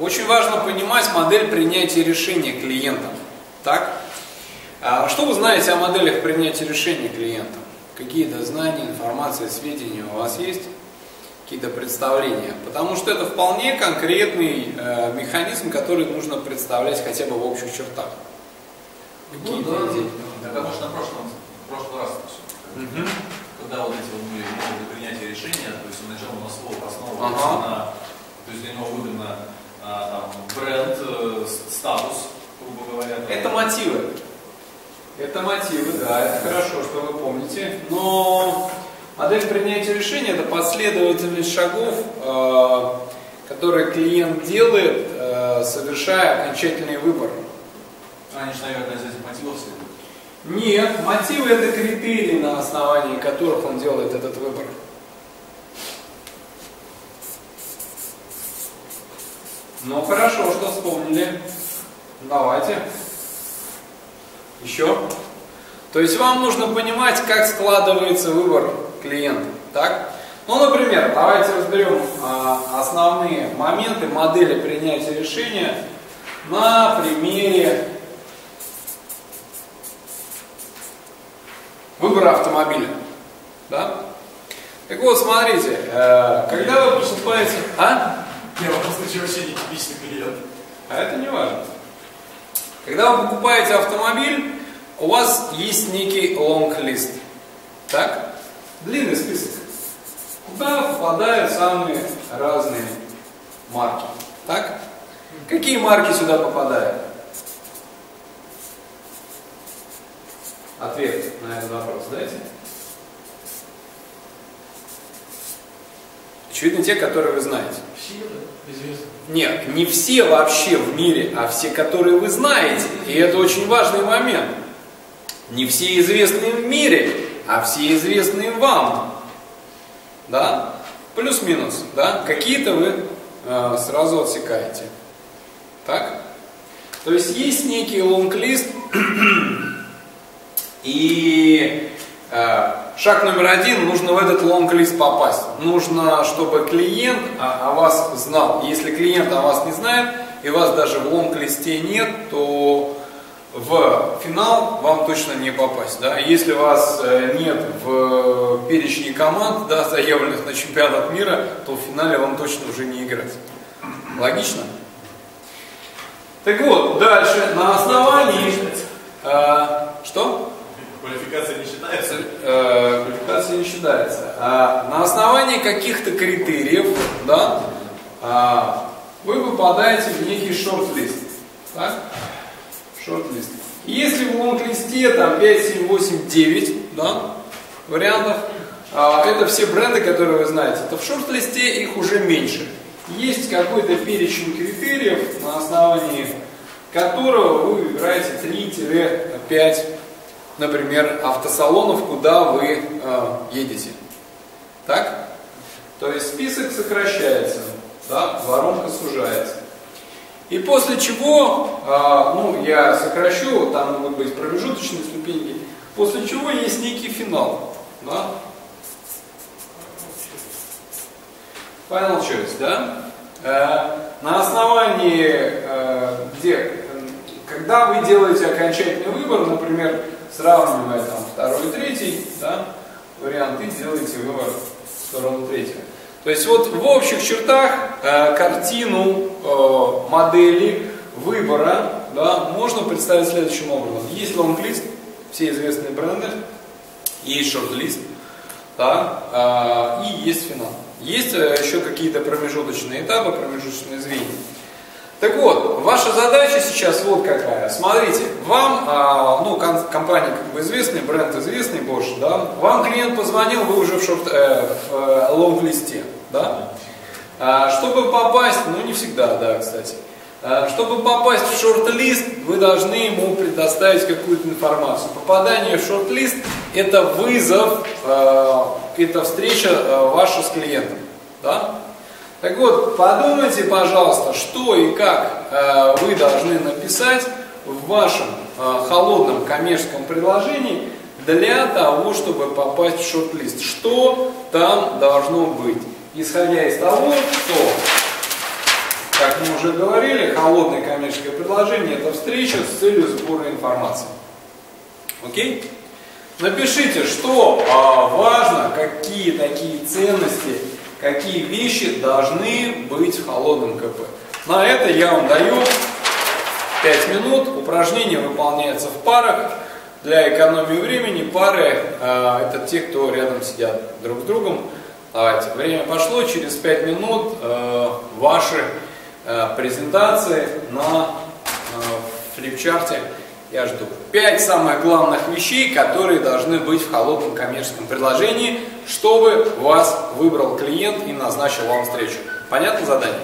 очень важно понимать модель принятия решения клиентом. Так? А что вы знаете о моделях принятия решения клиентом? Какие-то знания, информация, сведения у вас есть? Какие-то представления? Потому что это вполне конкретный э, механизм, который нужно представлять хотя бы в общих чертах. Какие ну, да, идеи? Да, потому что на прошлом, в прошлый раз угу. когда вот эти вот были методы принятия решения, то есть сначала на слово основывался ага. на, то есть для него выгодно там, бренд, э, статус, грубо говоря. Это мотивы. Это мотивы, да, это хорошо, что вы помните. Но модель принятия решения это последовательность шагов, э, которые клиент делает, э, совершая окончательный выбор. Же, наверное, из этих мотивов следуют. Нет, мотивы это критерии, на основании которых он делает этот выбор. Ну хорошо, что вспомнили. Давайте. Еще. То есть вам нужно понимать, как складывается выбор клиента. Так? Ну, например, давайте разберем а, основные моменты модели принятия решения на примере выбора автомобиля. Да? Так вот, смотрите, э, когда вы поступаете... А? Я вопрос вообще не типичный клиент. А это не важно. Когда вы покупаете автомобиль, у вас есть некий лонг-лист. Так? Длинный список. Куда попадают самые разные марки. Так? Какие марки сюда попадают? Ответ на этот вопрос дайте. Очевидно, те, которые вы знаете. Все известны. Нет, не все вообще в мире, а все, которые вы знаете. И это очень важный момент. Не все известные в мире, а все известные вам. Да? Плюс-минус, да? Какие-то вы э, сразу отсекаете. Так? То есть есть некий лонг-лист, и э, шаг номер один, нужно в этот лонг-лист попасть. Нужно, чтобы клиент о, о вас знал. Если клиент о вас не знает, и вас даже в лонг-листе нет, то в финал вам точно не попасть. Да? Если вас э, нет в перечне команд, да, заявленных на чемпионат мира, то в финале вам точно уже не играть. Логично? Так вот, дальше, на основании... Э, что? Квалификация не считается? Э, квалификация не считается. А на основании каких-то критериев, да, а, вы попадаете в некий шорт-лист. Так? Шорт-лист. Если в лонг-листе там 5, 7, 8, 9 да, вариантов, а, это все бренды, которые вы знаете, то в шорт-листе их уже меньше. Есть какой-то перечень критериев, на основании которого вы выбираете 3-5 например, автосалонов, куда вы э, едете. Так? То есть список сокращается, да, воронка сужается. И после чего, э, ну, я сокращу, там могут быть промежуточные ступеньки, после чего есть некий финал. Да? Final choice, да? Э, на основании, э, где, когда вы делаете окончательный выбор, например, сравнивая там второй и третий, да, вариант, и делаете выбор в сторону третьего. То есть вот в общих чертах э, картину э, модели выбора да, можно представить следующим образом. Есть лонг-лист, все известные бренды, есть шорт-лист, да, э, и есть финал. Есть э, еще какие-то промежуточные этапы, промежуточные звенья. Так вот, ваша задача сейчас вот какая. Смотрите, вам, а, ну, компания как бы известный, бренд известный, Bosch, да, вам клиент позвонил, вы уже в, шорт, э, в э, лонг-листе, да. А, чтобы попасть, ну, не всегда, да, кстати. А, чтобы попасть в шорт-лист, вы должны ему предоставить какую-то информацию. Попадание в шорт-лист – это вызов, э, это встреча э, ваша с клиентом, да. Так вот, подумайте, пожалуйста, что и как э, вы должны написать в вашем э, холодном коммерческом предложении для того, чтобы попасть в шорт-лист. Что там должно быть? Исходя из того, что как мы уже говорили, холодное коммерческое предложение – это встреча с целью сбора информации. Окей? Напишите, что а, важно, какие такие ценности, какие вещи должны быть в холодном КП. На это я вам даю 5 минут. Упражнение выполняется в парах. Для экономии времени пары э, это те, кто рядом сидят друг с другом. Давайте, время пошло, через 5 минут э, ваши э, презентации на э, флипчарте я жду. 5 самых главных вещей, которые должны быть в холодном коммерческом предложении, чтобы вас выбрал клиент и назначил вам встречу. Понятно задание?